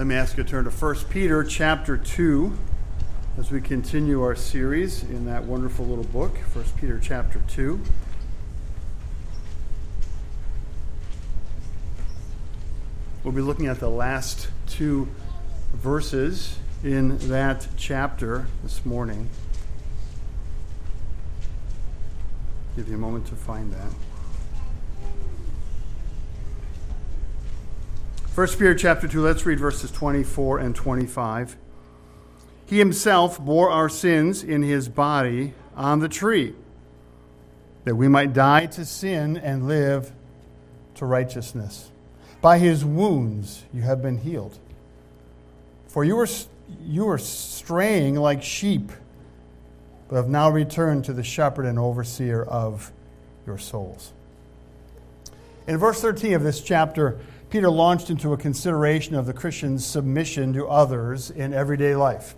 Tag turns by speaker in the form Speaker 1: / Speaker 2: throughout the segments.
Speaker 1: Let me ask you to turn to 1 Peter chapter 2 as we continue our series in that wonderful little book, 1 Peter chapter 2. We'll be looking at the last two verses in that chapter this morning. Give you a moment to find that. 1 Peter chapter 2, let's read verses 24 and 25. He himself bore our sins in his body on the tree, that we might die to sin and live to righteousness. By his wounds you have been healed. For you were, you were straying like sheep, but have now returned to the shepherd and overseer of your souls. In verse 13 of this chapter, Peter launched into a consideration of the Christian's submission to others in everyday life.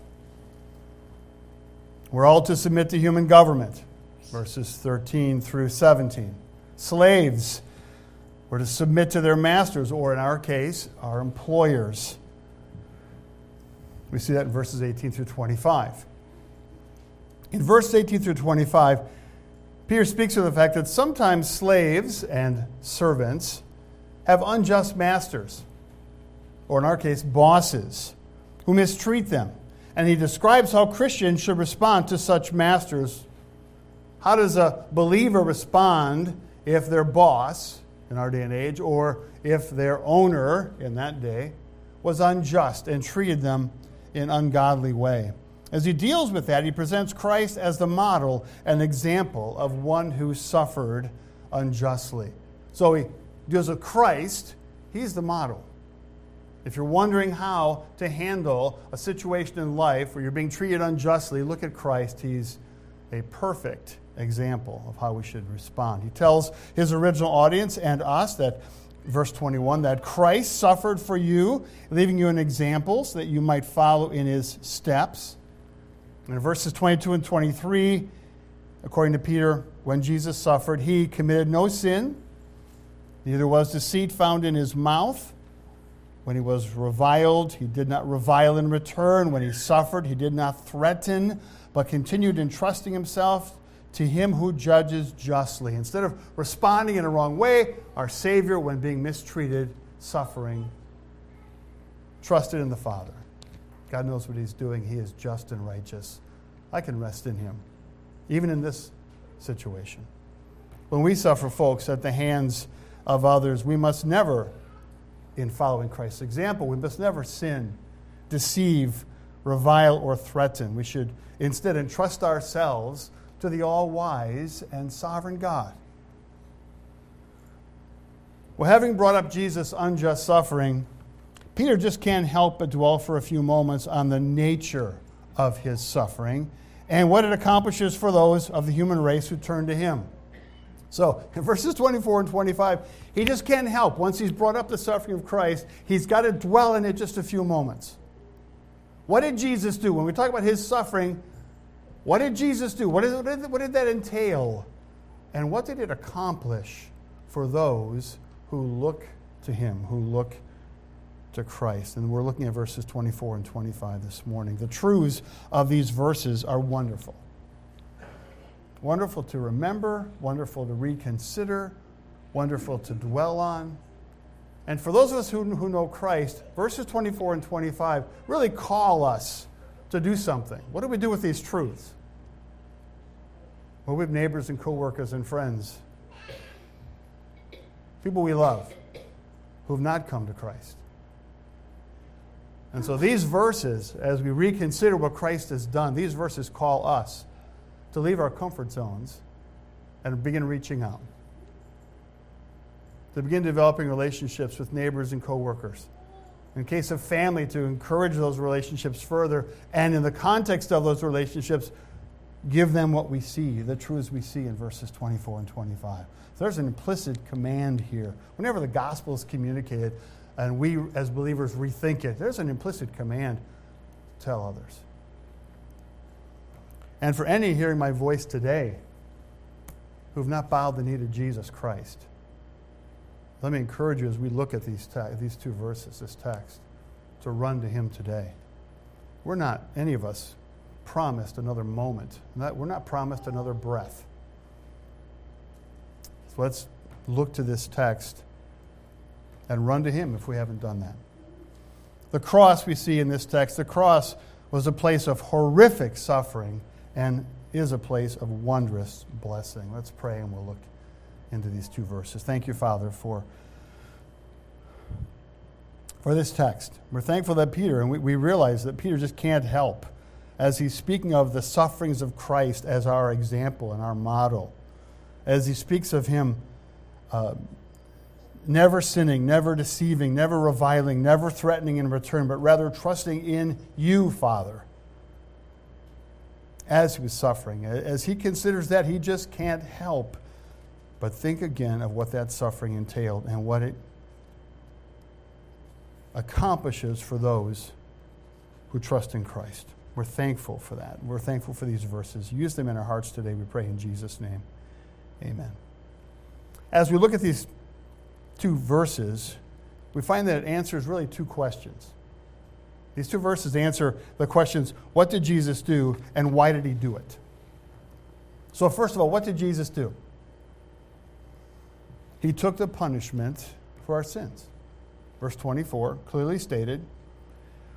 Speaker 1: We're all to submit to human government, verses 13 through 17. Slaves were to submit to their masters, or in our case, our employers. We see that in verses 18 through 25. In verses 18 through 25, Peter speaks of the fact that sometimes slaves and servants have unjust masters, or in our case, bosses, who mistreat them. And he describes how Christians should respond to such masters. How does a believer respond if their boss, in our day and age, or if their owner in that day, was unjust and treated them in ungodly way? As he deals with that, he presents Christ as the model and example of one who suffered unjustly. So he deals with Christ, he's the model. If you're wondering how to handle a situation in life where you're being treated unjustly, look at Christ. He's a perfect example of how we should respond. He tells his original audience and us that, verse 21, that Christ suffered for you, leaving you an example so that you might follow in his steps. In verses 22 and 23, according to Peter, when Jesus suffered, he committed no sin Neither was deceit found in his mouth. When he was reviled, he did not revile in return. When he suffered, he did not threaten, but continued entrusting himself to him who judges justly. Instead of responding in a wrong way, our Savior, when being mistreated, suffering, trusted in the Father. God knows what he's doing. He is just and righteous. I can rest in him, even in this situation. When we suffer, folks, at the hands of others. We must never, in following Christ's example, we must never sin, deceive, revile, or threaten. We should instead entrust ourselves to the all wise and sovereign God. Well, having brought up Jesus' unjust suffering, Peter just can't help but dwell for a few moments on the nature of his suffering and what it accomplishes for those of the human race who turn to him. So, in verses 24 and 25, he just can't help. Once he's brought up the suffering of Christ, he's got to dwell in it just a few moments. What did Jesus do? When we talk about his suffering, what did Jesus do? What, did, what did that entail? And what did it accomplish for those who look to him, who look to Christ? And we're looking at verses 24 and 25 this morning. The truths of these verses are wonderful wonderful to remember, wonderful to reconsider, wonderful to dwell on. And for those of us who, who know Christ, verses 24 and 25 really call us to do something. What do we do with these truths? Well, we have neighbors and coworkers and friends, people we love, who have not come to Christ. And so these verses, as we reconsider what Christ has done, these verses call us to leave our comfort zones and begin reaching out. To begin developing relationships with neighbors and coworkers. In case of family, to encourage those relationships further, and in the context of those relationships, give them what we see, the truths we see in verses 24 and 25. So there's an implicit command here. Whenever the gospel is communicated and we as believers rethink it, there's an implicit command tell others. And for any hearing my voice today who have not bowed the knee to Jesus Christ, let me encourage you as we look at these, te- these two verses, this text, to run to Him today. We're not, any of us, promised another moment. We're not promised another breath. So let's look to this text and run to Him if we haven't done that. The cross we see in this text, the cross was a place of horrific suffering and is a place of wondrous blessing. Let's pray and we'll look into these two verses. Thank you, Father, for, for this text. We're thankful that Peter, and we, we realize that Peter just can't help as he's speaking of the sufferings of Christ as our example and our model, as he speaks of him uh, never sinning, never deceiving, never reviling, never threatening in return, but rather trusting in you, Father, as he was suffering. As he considers that, he just can't help but think again of what that suffering entailed and what it accomplishes for those who trust in Christ. We're thankful for that. We're thankful for these verses. Use them in our hearts today, we pray in Jesus' name. Amen. As we look at these two verses, we find that it answers really two questions. These two verses answer the questions what did Jesus do and why did he do it? So, first of all, what did Jesus do? He took the punishment for our sins. Verse 24 clearly stated,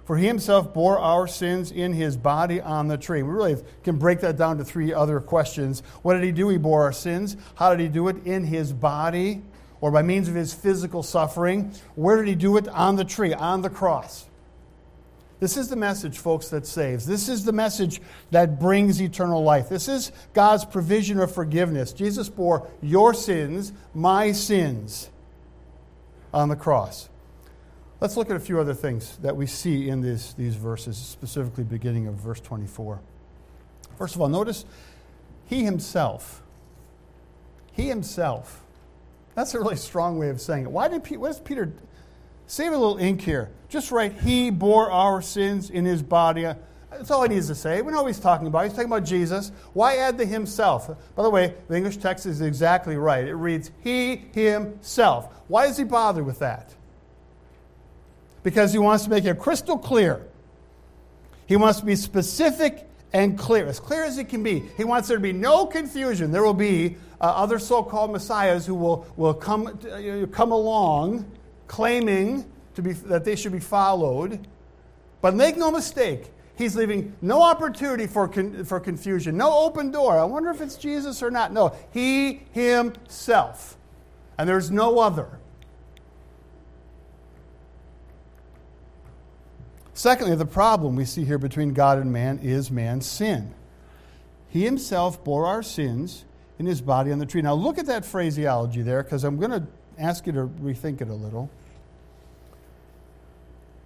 Speaker 1: For he himself bore our sins in his body on the tree. We really can break that down to three other questions. What did he do? He bore our sins. How did he do it? In his body or by means of his physical suffering. Where did he do it? On the tree, on the cross. This is the message, folks, that saves. This is the message that brings eternal life. This is God's provision of forgiveness. Jesus bore your sins, my sins, on the cross. Let's look at a few other things that we see in this, these verses, specifically beginning of verse 24. First of all, notice he himself, he himself that's a really strong way of saying it. Why did what does Peter, save a little ink here. Just write, He bore our sins in His body. That's all he needs to say. We know what he's talking about. He's talking about Jesus. Why add the himself? By the way, the English text is exactly right. It reads, He himself. Why does he bother with that? Because he wants to make it crystal clear. He wants to be specific and clear, as clear as it can be. He wants there to be no confusion. There will be uh, other so called messiahs who will, will come, uh, come along claiming to be, that they should be followed. But make no mistake, he's leaving no opportunity for, con- for confusion, no open door. I wonder if it's Jesus or not. No, he himself. And there's no other. Secondly, the problem we see here between God and man is man's sin. He himself bore our sins in his body on the tree. Now, look at that phraseology there because I'm going to ask you to rethink it a little.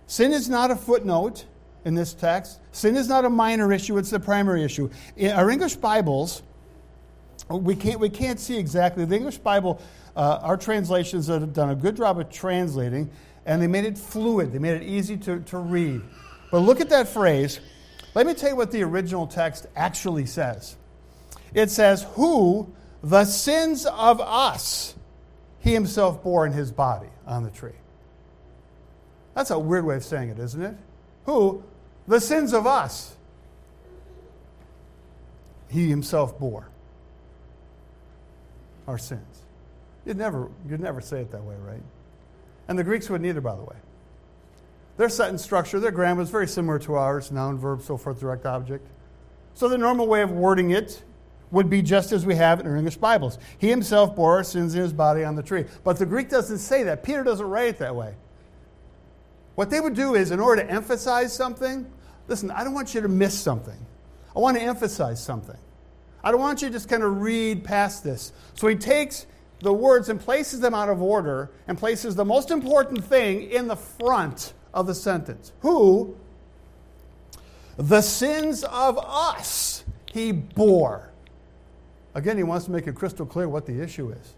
Speaker 1: Sin is not a footnote in this text, sin is not a minor issue, it's the primary issue. In our English Bibles, we can't, we can't see exactly. The English Bible, uh, our translations have done a good job of translating and they made it fluid. They made it easy to, to read. But look at that phrase. Let me tell you what the original text actually says. It says, Who the sins of us he himself bore in his body on the tree. That's a weird way of saying it, isn't it? Who the sins of us he himself bore our sins. You'd never, you'd never say it that way, right? And the Greeks wouldn't either, by the way. Their sentence structure, their grammar is very similar to ours noun, verb, so forth, direct object. So the normal way of wording it would be just as we have in our English Bibles. He himself bore our sins in his body on the tree. But the Greek doesn't say that. Peter doesn't write it that way. What they would do is, in order to emphasize something, listen, I don't want you to miss something. I want to emphasize something. I don't want you to just kind of read past this. So he takes the words and places them out of order and places the most important thing in the front of the sentence. Who? The sins of us he bore. Again, he wants to make it crystal clear what the issue is.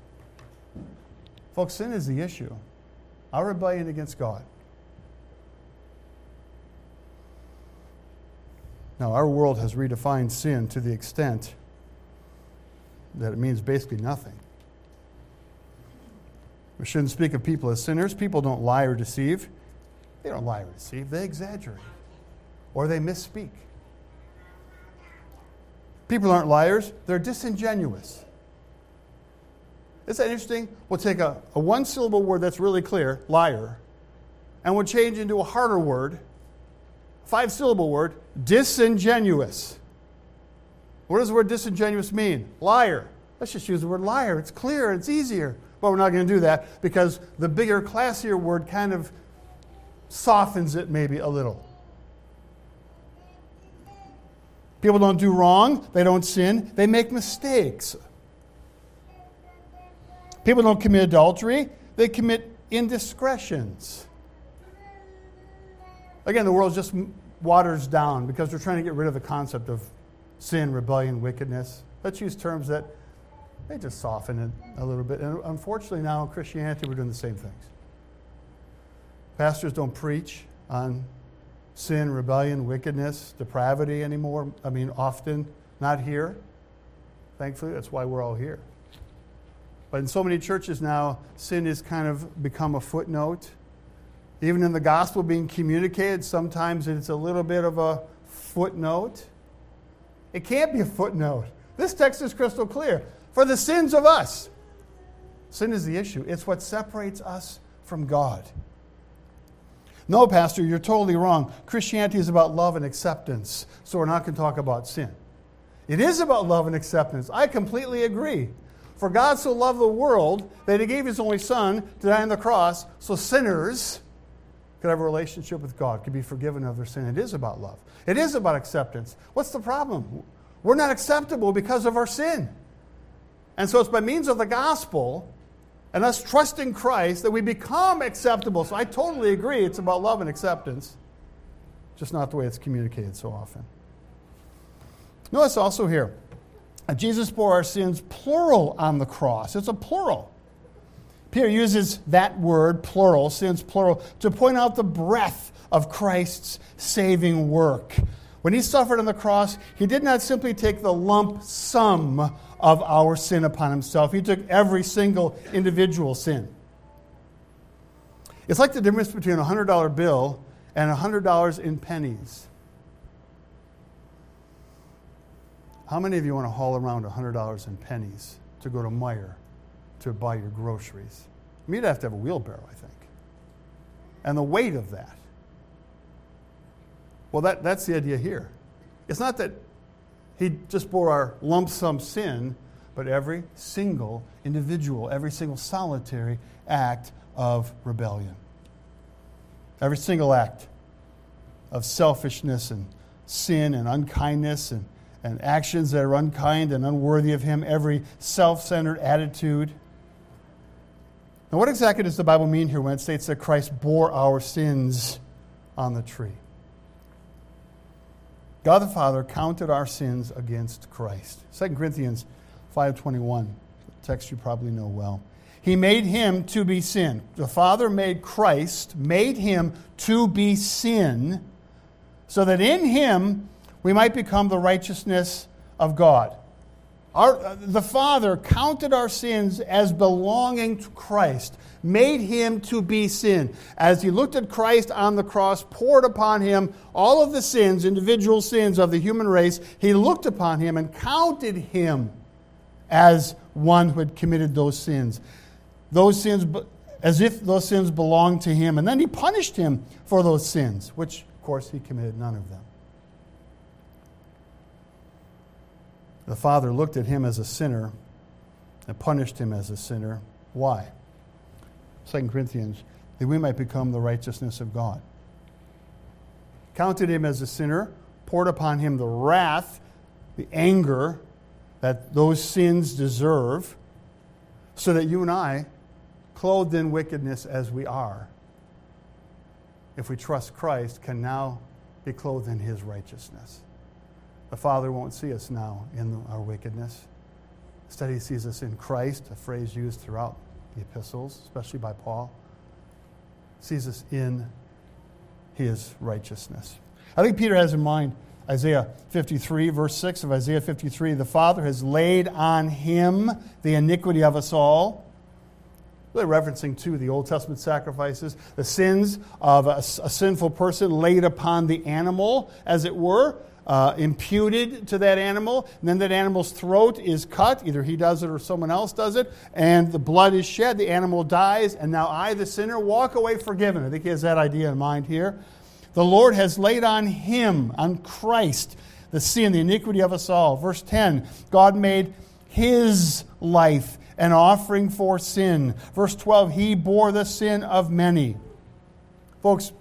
Speaker 1: Folks, sin is the issue. Our rebellion against God. Now, our world has redefined sin to the extent that it means basically nothing. We shouldn't speak of people as sinners. People don't lie or deceive. They don't lie or deceive, they exaggerate or they misspeak. People aren't liars, they're disingenuous. Isn't that interesting? We'll take a, a one syllable word that's really clear, liar, and we'll change into a harder word, five syllable word, disingenuous. What does the word disingenuous mean? Liar. Let's just use the word liar. It's clear, it's easier. But we're not going to do that because the bigger, classier word kind of softens it maybe a little. People don't do wrong, they don't sin, they make mistakes. People don't commit adultery, they commit indiscretions. Again, the world just waters down because they're trying to get rid of the concept of sin, rebellion, wickedness. Let's use terms that they just soften it a little bit. And unfortunately, now in Christianity, we're doing the same things. Pastors don't preach on sin, rebellion, wickedness, depravity anymore. I mean, often not here. Thankfully, that's why we're all here. But in so many churches now, sin has kind of become a footnote. Even in the gospel being communicated, sometimes it's a little bit of a footnote. It can't be a footnote. This text is crystal clear. For the sins of us. Sin is the issue, it's what separates us from God. No, Pastor, you're totally wrong. Christianity is about love and acceptance, so we're not going to talk about sin. It is about love and acceptance. I completely agree. For God so loved the world that he gave his only Son to die on the cross so sinners could have a relationship with God, could be forgiven of their sin. It is about love, it is about acceptance. What's the problem? We're not acceptable because of our sin. And so it's by means of the gospel and us trusting Christ that we become acceptable. So I totally agree it's about love and acceptance, just not the way it's communicated so often. Notice also here, Jesus bore our sins plural on the cross. It's a plural. Peter uses that word, plural, sins plural, to point out the breadth of Christ's saving work. When he suffered on the cross, he did not simply take the lump sum of our sin upon himself, he took every single individual sin. It's like the difference between a $100 bill and $100 in pennies. How many of you want to haul around $100 in pennies to go to Meijer to buy your groceries? I mean, you'd have to have a wheelbarrow, I think. And the weight of that. Well, that, that's the idea here. It's not that he just bore our lump sum sin, but every single individual, every single solitary act of rebellion. Every single act of selfishness and sin and unkindness and and actions that are unkind and unworthy of Him, every self centered attitude. Now, what exactly does the Bible mean here when it states that Christ bore our sins on the tree? God the Father counted our sins against Christ. 2 Corinthians 5:21, text you probably know well. He made him to be sin. The Father made Christ, made him to be sin, so that in him we might become the righteousness of God. Our, the Father counted our sins as belonging to Christ, made him to be sin. As he looked at Christ on the cross, poured upon him all of the sins, individual sins of the human race, he looked upon him and counted him as one who had committed those sins. Those sins, as if those sins belonged to him. And then he punished him for those sins, which, of course, he committed none of them. The Father looked at him as a sinner and punished him as a sinner. Why? 2 Corinthians, that we might become the righteousness of God. Counted him as a sinner, poured upon him the wrath, the anger that those sins deserve, so that you and I, clothed in wickedness as we are, if we trust Christ, can now be clothed in his righteousness. The Father won't see us now in our wickedness. Instead, He sees us in Christ, a phrase used throughout the epistles, especially by Paul. Sees us in His righteousness. I think Peter has in mind Isaiah 53, verse 6 of Isaiah 53 the Father has laid on Him the iniquity of us all. really referencing to the Old Testament sacrifices, the sins of a, a sinful person laid upon the animal, as it were, uh, imputed to that animal. And then that animal's throat is cut. Either he does it or someone else does it. And the blood is shed. The animal dies. And now I, the sinner, walk away forgiven. I think he has that idea in mind here. The Lord has laid on him, on Christ, the sin, the iniquity of us all. Verse 10 God made his life an offering for sin. Verse 12 He bore the sin of many. Folks,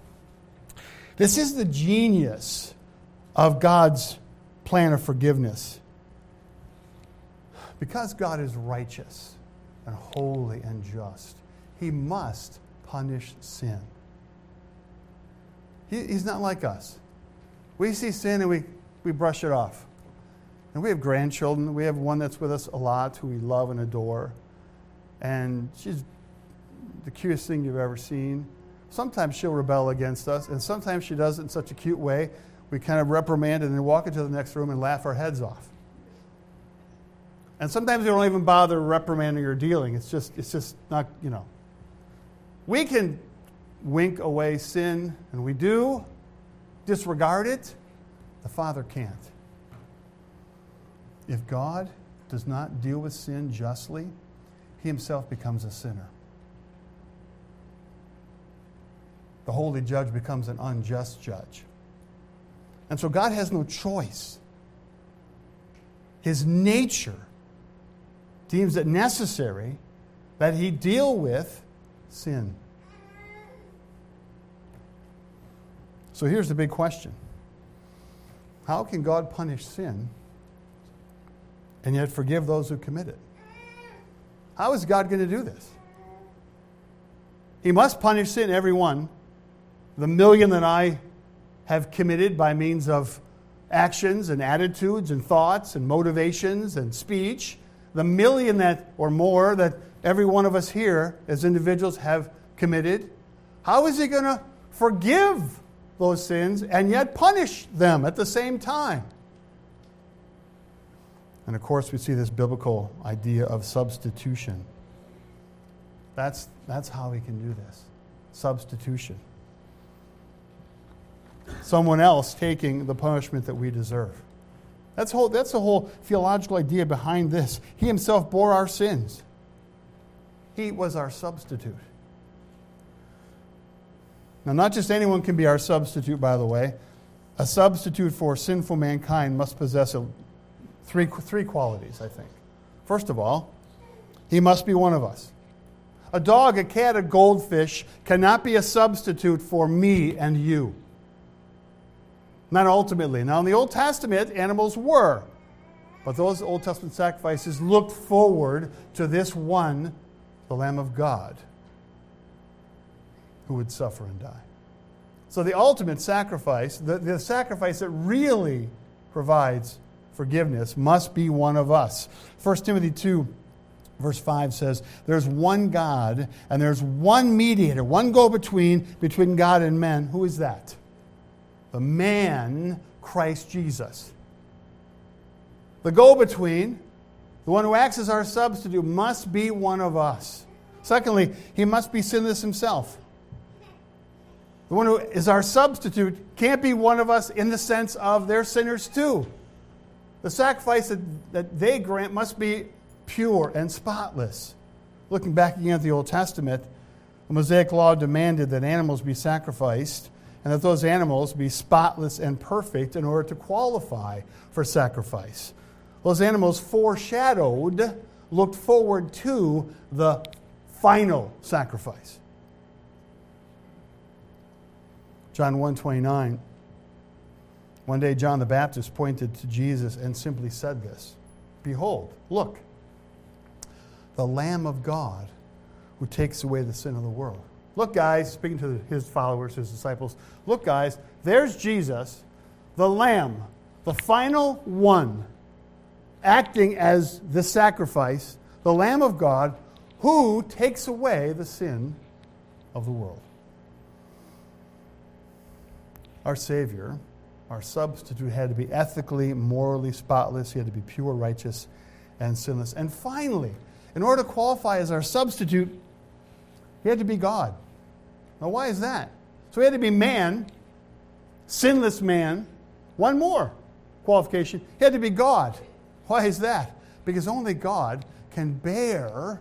Speaker 1: this is the genius of God's plan of forgiveness. Because God is righteous and holy and just, He must punish sin. He, he's not like us. We see sin and we, we brush it off. And we have grandchildren. We have one that's with us a lot who we love and adore. And she's the cutest thing you've ever seen. Sometimes she'll rebel against us, and sometimes she does it in such a cute way. We kind of reprimand and then walk into the next room and laugh our heads off. And sometimes we don't even bother reprimanding or dealing. It's just, it's just not, you know. We can wink away sin, and we do, disregard it. The Father can't. If God does not deal with sin justly, he himself becomes a sinner. The holy judge becomes an unjust judge. And so God has no choice. His nature deems it necessary that he deal with sin. So here's the big question How can God punish sin and yet forgive those who commit it? How is God going to do this? He must punish sin, every one. The million that I have committed by means of actions and attitudes and thoughts and motivations and speech, the million that or more that every one of us here as individuals have committed, how is he going to forgive those sins and yet punish them at the same time? And of course, we see this biblical idea of substitution. That's, that's how we can do this substitution. Someone else taking the punishment that we deserve. That's, whole, that's the whole theological idea behind this. He himself bore our sins, He was our substitute. Now, not just anyone can be our substitute, by the way. A substitute for sinful mankind must possess a Three, three qualities, I think. First of all, he must be one of us. A dog, a cat, a goldfish cannot be a substitute for me and you. Not ultimately. Now, in the Old Testament, animals were. But those Old Testament sacrifices looked forward to this one, the Lamb of God, who would suffer and die. So, the ultimate sacrifice, the, the sacrifice that really provides forgiveness must be one of us. 1 Timothy 2 verse 5 says there's one god and there's one mediator one go between between god and men who is that the man christ jesus. The go between the one who acts as our substitute must be one of us. Secondly he must be sinless himself. The one who is our substitute can't be one of us in the sense of they're sinners too. The sacrifice that, that they grant must be pure and spotless. Looking back again at the Old Testament, the Mosaic law demanded that animals be sacrificed and that those animals be spotless and perfect in order to qualify for sacrifice. Those animals foreshadowed, looked forward to the final sacrifice. John 129 one day, John the Baptist pointed to Jesus and simply said this Behold, look, the Lamb of God who takes away the sin of the world. Look, guys, speaking to his followers, his disciples, look, guys, there's Jesus, the Lamb, the final one, acting as the sacrifice, the Lamb of God who takes away the sin of the world. Our Savior our substitute had to be ethically, morally spotless. He had to be pure, righteous, and sinless. And finally, in order to qualify as our substitute, He had to be God. Now, why is that? So he had to be man, sinless man. One more qualification. He had to be God. Why is that? Because only God can bear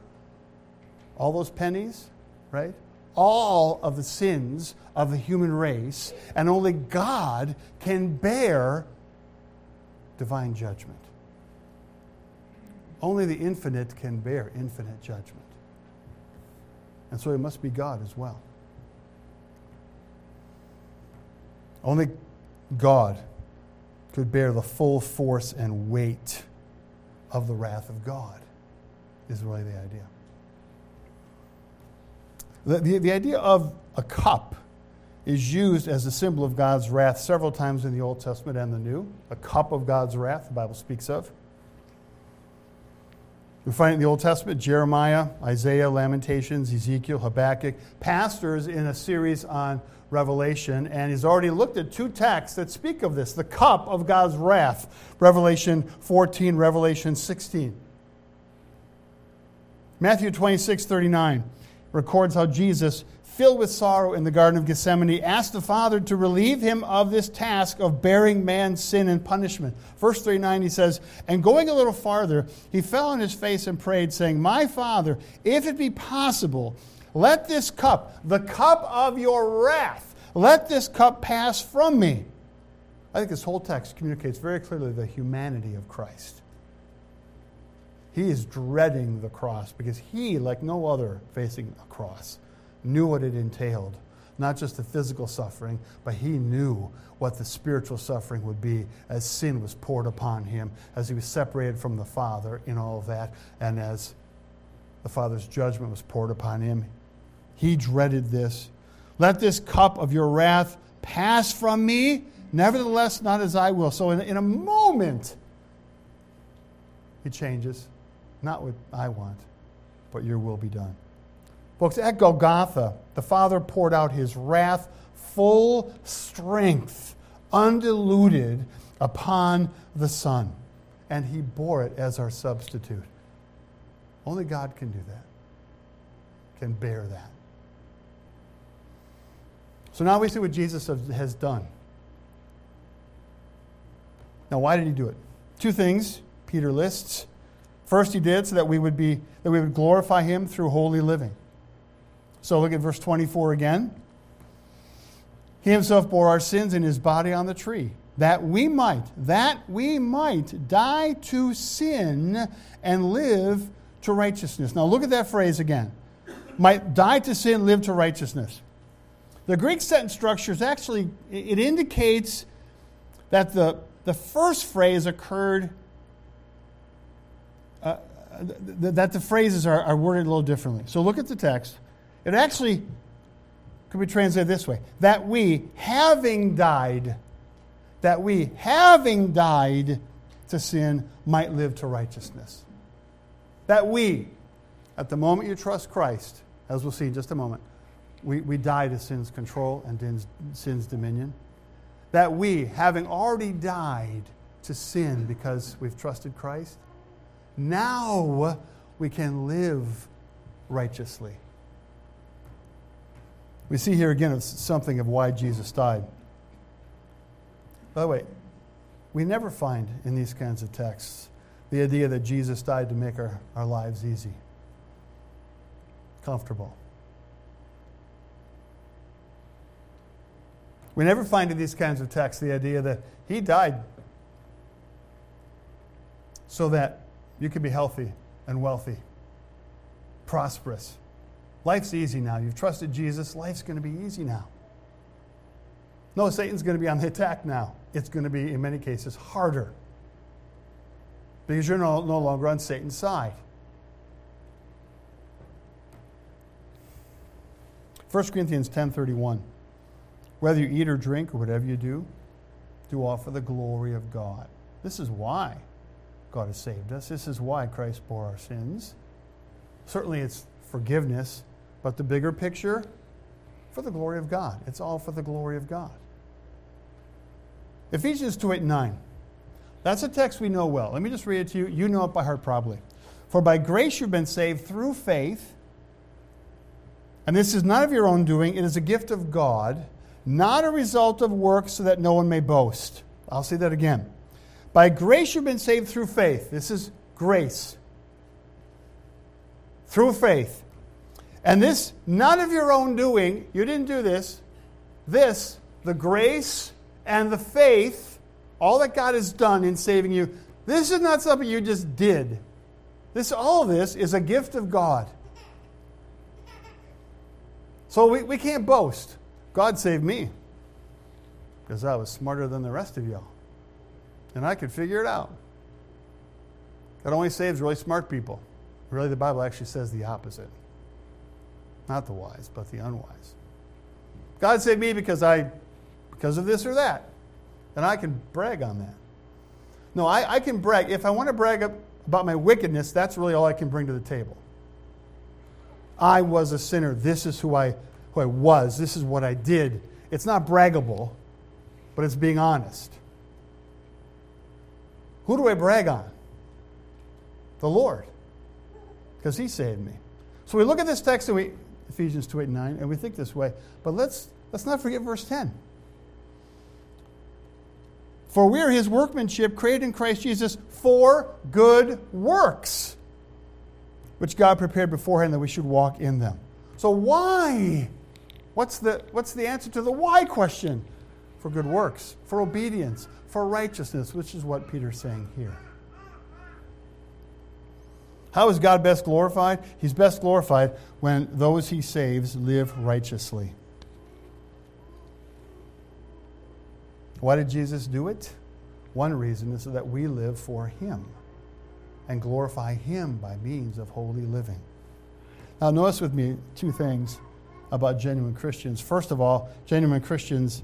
Speaker 1: all those pennies, right? All of the sins of the human race, and only God can bear divine judgment. Only the infinite can bear infinite judgment. And so it must be God as well. Only God could bear the full force and weight of the wrath of God, is really the idea. The, the, the, idea of a cup is used as a symbol of God's wrath several times in the Old Testament and the New. A cup of God's wrath, the Bible speaks of. We find in the Old Testament Jeremiah, Isaiah, Lamentations, Ezekiel, Habakkuk, pastors in a series on Revelation, and he's already looked at two texts that speak of this the cup of God's wrath, Revelation 14, Revelation 16. Matthew 26, 39 records how Jesus filled with sorrow in the Garden of Gethsemane, asked the Father to relieve him of this task of bearing man's sin and punishment. Verse 39, he says, And going a little farther, he fell on his face and prayed, saying, My Father, if it be possible, let this cup, the cup of your wrath, let this cup pass from me. I think this whole text communicates very clearly the humanity of Christ. He is dreading the cross because he, like no other facing a cross, knew what it entailed. Not just the physical suffering, but he knew what the spiritual suffering would be as sin was poured upon him, as he was separated from the Father in all of that, and as the Father's judgment was poured upon him. He dreaded this. Let this cup of your wrath pass from me, nevertheless, not as I will. So, in, in a moment, he changes. Not what I want, but your will be done. Folks, at Golgotha, the Father poured out his wrath, full strength, undiluted, upon the Son, and he bore it as our substitute. Only God can do that, can bear that. So now we see what Jesus has done. Now, why did he do it? Two things Peter lists. First, he did so that we would be that we would glorify him through holy living. So look at verse 24 again. He himself bore our sins in his body on the tree, that we might, that we might die to sin and live to righteousness. Now look at that phrase again. Might die to sin, live to righteousness. The Greek sentence structure is actually, it indicates that the, the first phrase occurred, uh, that the phrases are, are worded a little differently. So look at the text. It actually could be translated this way that we, having died, that we, having died to sin, might live to righteousness. That we, at the moment you trust Christ, as we'll see in just a moment, we, we die to sin's control and sin's dominion. That we, having already died to sin because we've trusted Christ, now we can live righteously. We see here again something of why Jesus died. By the way, we never find in these kinds of texts the idea that Jesus died to make our, our lives easy, comfortable. We never find in these kinds of texts the idea that he died so that you could be healthy and wealthy, prosperous, Life's easy now. You've trusted Jesus. Life's going to be easy now. No, Satan's going to be on the attack now. It's going to be, in many cases, harder because you're no, no longer on Satan's side. 1 Corinthians 10:31 Whether you eat or drink or whatever you do do all for the glory of God. This is why God has saved us. This is why Christ bore our sins. Certainly it's forgiveness but the bigger picture, for the glory of God. It's all for the glory of God. Ephesians 2 8 and 9. That's a text we know well. Let me just read it to you. You know it by heart probably. For by grace you've been saved through faith, And this is not of your own doing, it is a gift of God, not a result of works, so that no one may boast. I'll say that again. By grace you've been saved through faith. This is grace. Through faith. And this, none of your own doing, you didn't do this. This, the grace and the faith, all that God has done in saving you, this is not something you just did. This, all this is a gift of God. So we, we can't boast. God saved me because I was smarter than the rest of y'all. And I could figure it out. God only saves really smart people. Really, the Bible actually says the opposite. Not the wise, but the unwise. God saved me because I because of this or that. And I can brag on that. No, I, I can brag. If I want to brag about my wickedness, that's really all I can bring to the table. I was a sinner. This is who I, who I was. This is what I did. It's not braggable, but it's being honest. Who do I brag on? The Lord, because He saved me. So we look at this text, and we, Ephesians 2 8 9, and we think this way. But let's, let's not forget verse 10. For we are his workmanship, created in Christ Jesus for good works, which God prepared beforehand that we should walk in them. So, why? What's the, what's the answer to the why question? For good works, for obedience, for righteousness, which is what Peter's saying here. How is God best glorified? He's best glorified when those he saves live righteously. Why did Jesus do it? One reason is so that we live for him and glorify him by means of holy living. Now, notice with me two things about genuine Christians. First of all, genuine Christians,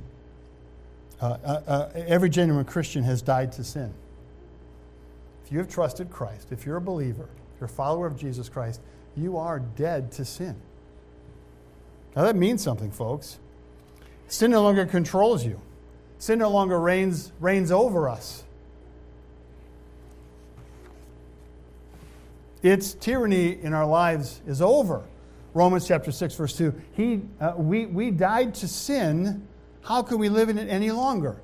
Speaker 1: uh, uh, uh, every genuine Christian has died to sin. If you have trusted Christ, if you're a believer, you're a follower of Jesus Christ, you are dead to sin. Now, that means something, folks. Sin no longer controls you. Sin no longer reigns, reigns over us. Its tyranny in our lives is over. Romans chapter 6, verse 2. He, uh, we, we died to sin. How can we live in it any longer?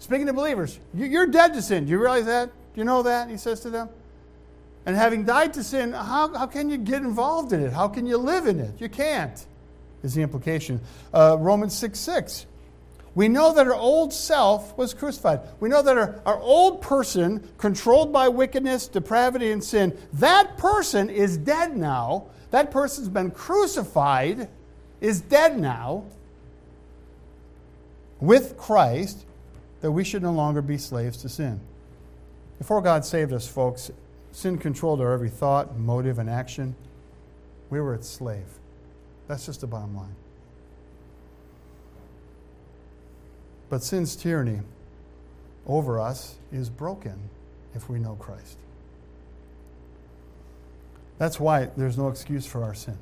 Speaker 1: Speaking to believers, you're dead to sin. Do you realize that? Do you know that? He says to them. And having died to sin, how, how can you get involved in it? How can you live in it? You can't, is the implication. Uh, Romans 6 6. We know that our old self was crucified. We know that our, our old person, controlled by wickedness, depravity, and sin, that person is dead now. That person's been crucified, is dead now with Christ, that we should no longer be slaves to sin. Before God saved us, folks, sin controlled our every thought, motive, and action. We were its slave. That's just the bottom line. But sin's tyranny over us is broken if we know Christ. That's why there's no excuse for our sin.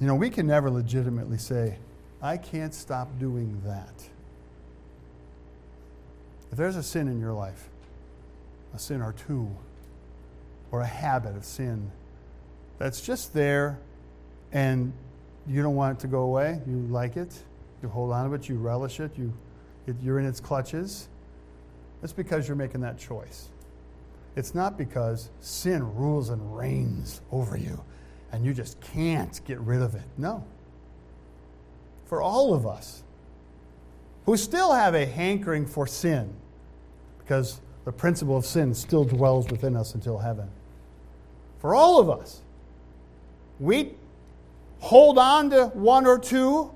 Speaker 1: You know, we can never legitimately say, I can't stop doing that. If there's a sin in your life, a sin or two, or a habit of sin that's just there and you don't want it to go away, you like it, you hold on to it, you relish it, you, it, you're in its clutches. It's because you're making that choice. It's not because sin rules and reigns over you and you just can't get rid of it. No. For all of us who still have a hankering for sin, because the principle of sin still dwells within us until heaven. For all of us, we hold on to one or two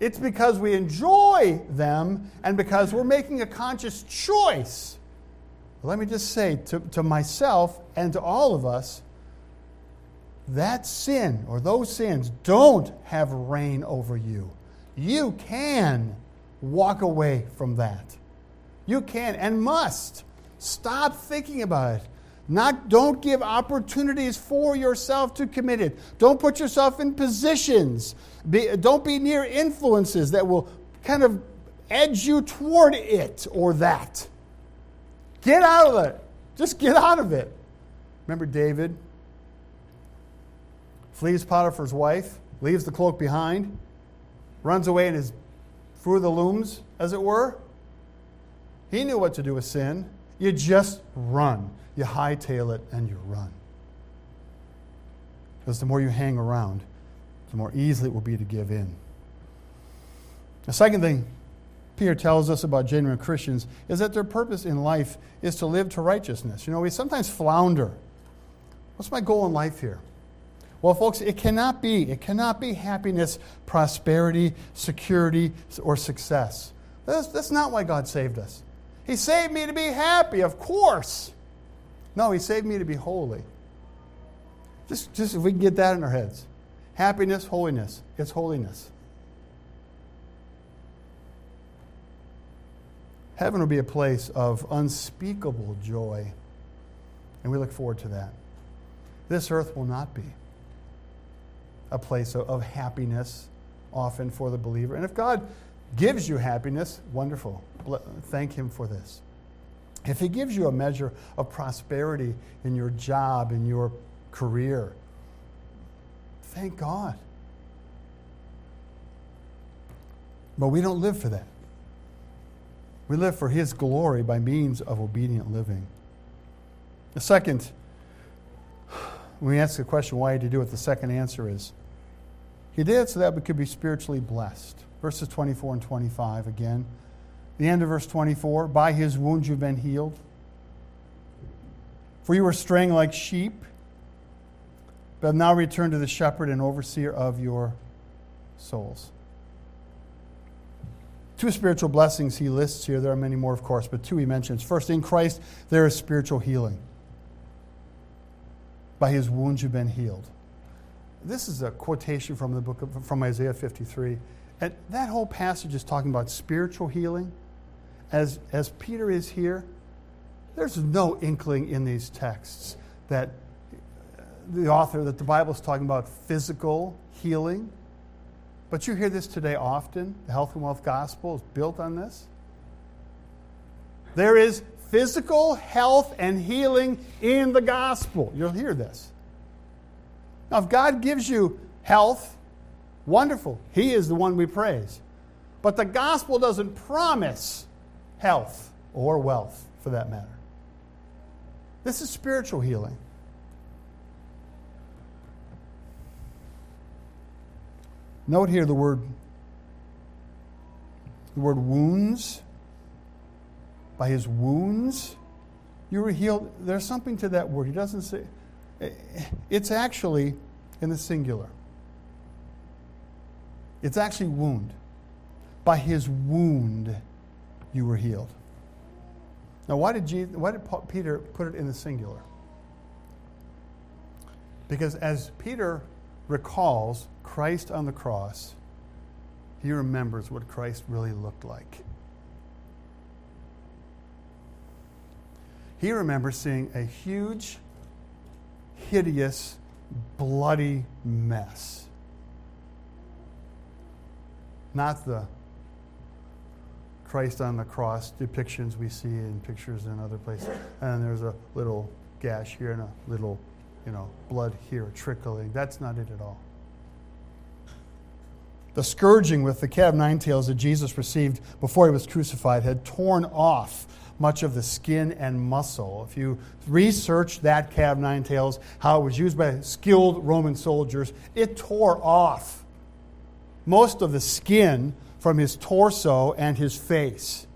Speaker 1: it's because we enjoy them and because we're making a conscious choice. Let me just say to, to myself and to all of us that sin or those sins don't have reign over you. You can walk away from that. You can and must stop thinking about it. Not don't give opportunities for yourself to commit it. Don't put yourself in positions. Be, don't be near influences that will kind of edge you toward it or that. Get out of it. Just get out of it. Remember David? flees Potiphar's wife, leaves the cloak behind, runs away and is through the looms, as it were. He knew what to do with sin. You just run. You hightail it and you run. Because the more you hang around, the more easily it will be to give in. The second thing Peter tells us about genuine Christians is that their purpose in life is to live to righteousness. You know, we sometimes flounder. What's my goal in life here? Well, folks, it cannot be. It cannot be happiness, prosperity, security, or success. That's, that's not why God saved us. He saved me to be happy, of course. No, He saved me to be holy. Just, just if we can get that in our heads. Happiness, holiness. It's holiness. Heaven will be a place of unspeakable joy, and we look forward to that. This earth will not be a place of, of happiness often for the believer. And if God gives you happiness, wonderful. Thank Him for this. If He gives you a measure of prosperity in your job, in your career, thank God. But we don't live for that. We live for His glory by means of obedient living. The second, when we ask the question, why did He do it? The second answer is, He did so that we could be spiritually blessed. Verses 24 and 25 again. The end of verse 24 By His wounds you've been healed. For you were straying like sheep, but have now returned to the shepherd and overseer of your souls. Two spiritual blessings he lists here. There are many more, of course, but two he mentions. First, in Christ, there is spiritual healing. By his wounds you've been healed. This is a quotation from the book of, from Isaiah 53. And that whole passage is talking about spiritual healing. As, as Peter is here, there's no inkling in these texts that uh, the author, that the Bible is talking about physical healing. But you hear this today often. The health and wealth gospel is built on this. There is physical health and healing in the gospel. You'll hear this. Now, if God gives you health, wonderful. He is the one we praise. But the gospel doesn't promise health or wealth, for that matter. This is spiritual healing. Note here the word the word wounds. By his wounds you were healed. There's something to that word. He doesn't say it's actually in the singular. It's actually wound. By his wound you were healed. Now, why did, Jesus, why did Peter put it in the singular? Because as Peter recalls Christ on the cross, he remembers what Christ really looked like. He remembers seeing a huge, hideous, bloody mess. Not the Christ on the cross depictions we see in pictures in other places. And there's a little gash here and a little you know, blood here trickling. That's not it at all. The scourging with the cat of nine tails that Jesus received before he was crucified had torn off much of the skin and muscle. If you research that cat of nine tails, how it was used by skilled Roman soldiers, it tore off most of the skin from his torso and his face.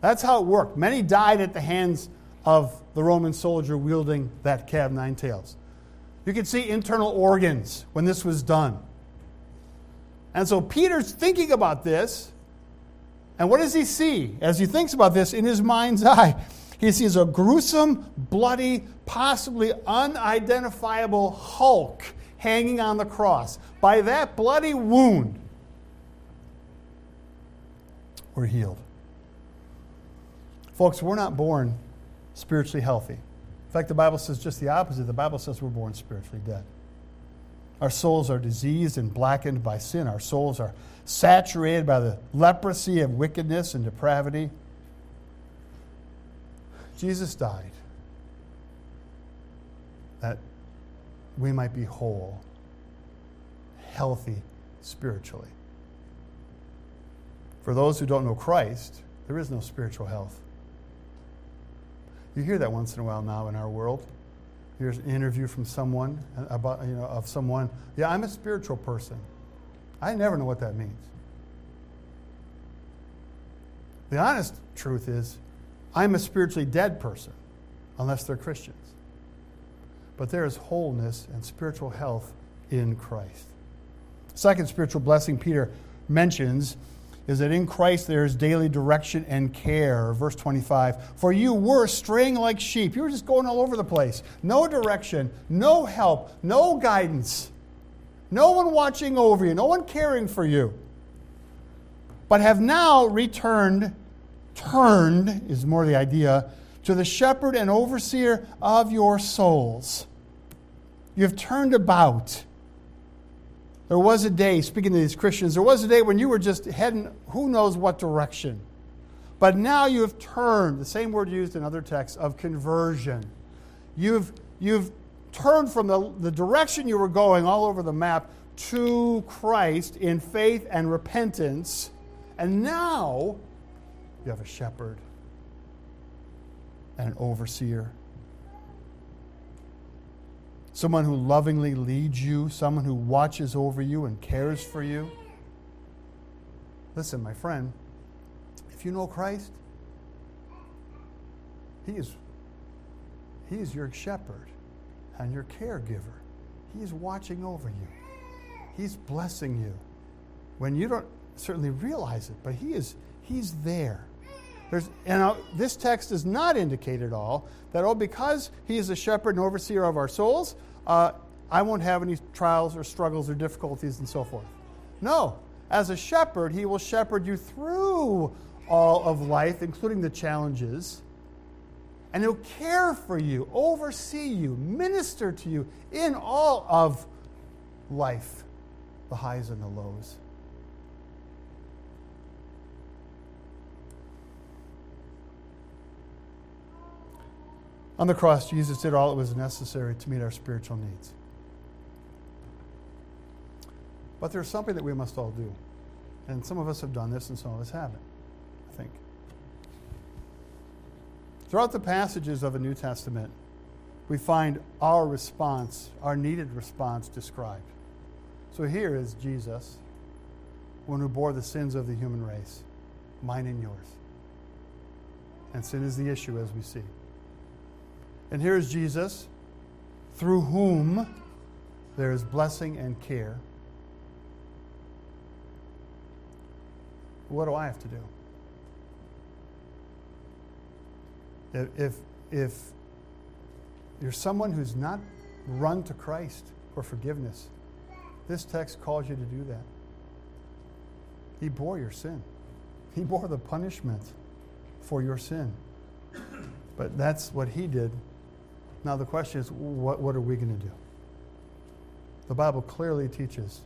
Speaker 1: That's how it worked. Many died at the hands of the Roman soldier wielding that of nine tails. You can see internal organs when this was done. And so Peter's thinking about this. And what does he see as he thinks about this in his mind's eye? He sees a gruesome, bloody, possibly unidentifiable Hulk hanging on the cross. By that bloody wound, we're healed. Folks, we're not born spiritually healthy. In fact, the Bible says just the opposite. The Bible says we're born spiritually dead. Our souls are diseased and blackened by sin. Our souls are saturated by the leprosy of wickedness and depravity. Jesus died. That we might be whole, healthy spiritually. For those who don't know Christ, there is no spiritual health. You hear that once in a while now in our world. Here's an interview from someone uh, about you know of someone. Yeah, I'm a spiritual person. I never know what that means. The honest truth is, I'm a spiritually dead person, unless they're Christians. But there is wholeness and spiritual health in Christ. Second spiritual blessing Peter mentions is that in Christ there is daily direction and care. Verse 25 For you were straying like sheep. You were just going all over the place. No direction, no help, no guidance, no one watching over you, no one caring for you. But have now returned, turned is more the idea, to the shepherd and overseer of your souls. You have turned about there was a day, speaking to these Christians, there was a day when you were just heading who knows what direction. But now you have turned, the same word used in other texts, of conversion. You've, you've turned from the, the direction you were going all over the map to Christ in faith and repentance. And now you have a shepherd and an overseer someone who lovingly leads you, someone who watches over you and cares for you. Listen, my friend, if you know Christ, He is, he is your shepherd and your caregiver. He is watching over you. He's blessing you. When you don't certainly realize it, but He is He's there. There's, and uh, this text does not indicate at all that, oh, because he is a shepherd and overseer of our souls, uh, I won't have any trials or struggles or difficulties and so forth. No. As a shepherd, he will shepherd you through all of life, including the challenges. And he'll care for you, oversee you, minister to you in all of life, the highs and the lows. On the cross, Jesus did all that was necessary to meet our spiritual needs. But there's something that we must all do. And some of us have done this and some of us haven't, I think. Throughout the passages of the New Testament, we find our response, our needed response described. So here is Jesus, one who bore the sins of the human race, mine and yours. And sin is the issue, as we see. And here's Jesus, through whom there is blessing and care. What do I have to do? If, if, if you're someone who's not run to Christ for forgiveness, this text calls you to do that. He bore your sin, He bore the punishment for your sin. But that's what He did now, the question is what, what are we going to do? The Bible clearly teaches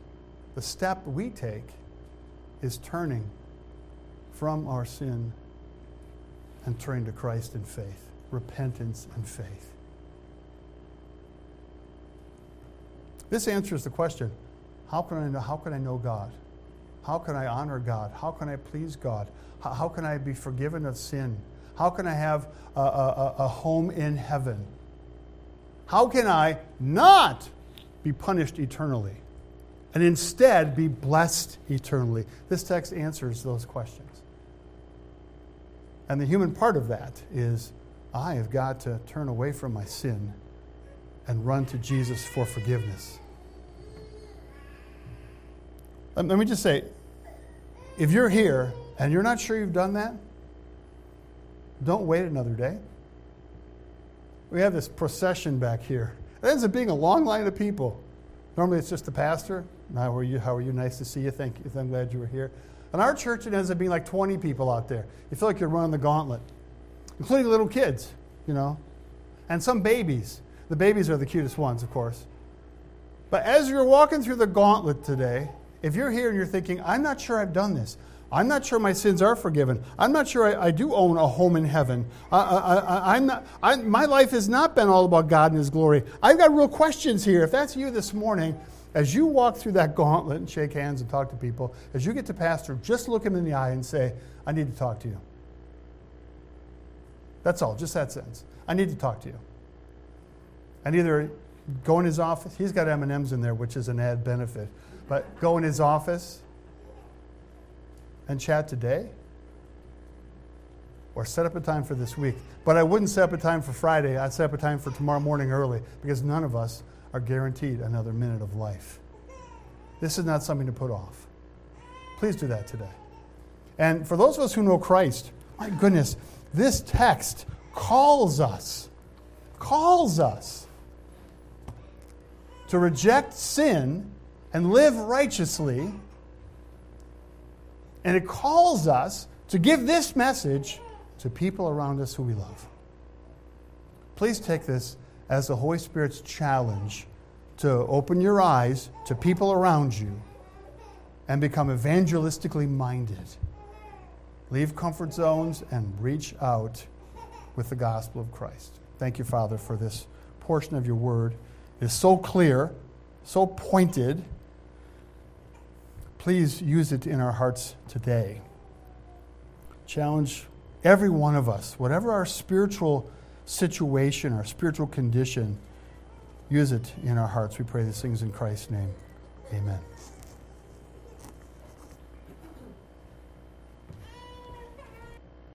Speaker 1: the step we take is turning from our sin and turning to Christ in faith, repentance and faith. This answers the question how can I know, how can I know God? How can I honor God? How can I please God? How, how can I be forgiven of sin? How can I have a, a, a home in heaven? How can I not be punished eternally and instead be blessed eternally? This text answers those questions. And the human part of that is I have got to turn away from my sin and run to Jesus for forgiveness. Let me just say if you're here and you're not sure you've done that, don't wait another day we have this procession back here. It ends up being a long line of people. Normally it's just the pastor. How are you? How are you? Nice to see you. Thank you. I'm glad you were here. In our church, it ends up being like 20 people out there. You feel like you're running the gauntlet, including little kids, you know, and some babies. The babies are the cutest ones, of course. But as you're walking through the gauntlet today, if you're here and you're thinking, I'm not sure I've done this, I'm not sure my sins are forgiven. I'm not sure I, I do own a home in heaven. I, am not, I, my life has not been all about God and His glory. I've got real questions here. If that's you this morning, as you walk through that gauntlet and shake hands and talk to people, as you get to pastor, just look him in the eye and say, I need to talk to you. That's all, just that sense. I need to talk to you. And either go in his office, he's got M&Ms in there, which is an add benefit, but go in his office and chat today or set up a time for this week. But I wouldn't set up a time for Friday. I'd set up a time for tomorrow morning early because none of us are guaranteed another minute of life. This is not something to put off. Please do that today. And for those of us who know Christ, my goodness, this text calls us, calls us to reject sin and live righteously and it calls us to give this message to people around us who we love. Please take this as the Holy Spirit's challenge to open your eyes to people around you and become evangelistically minded. Leave comfort zones and reach out with the gospel of Christ. Thank you, Father, for this portion of your word. It is so clear, so pointed Please use it in our hearts today. Challenge every one of us, whatever our spiritual situation, our spiritual condition, use it in our hearts. We pray these things in Christ's name. Amen.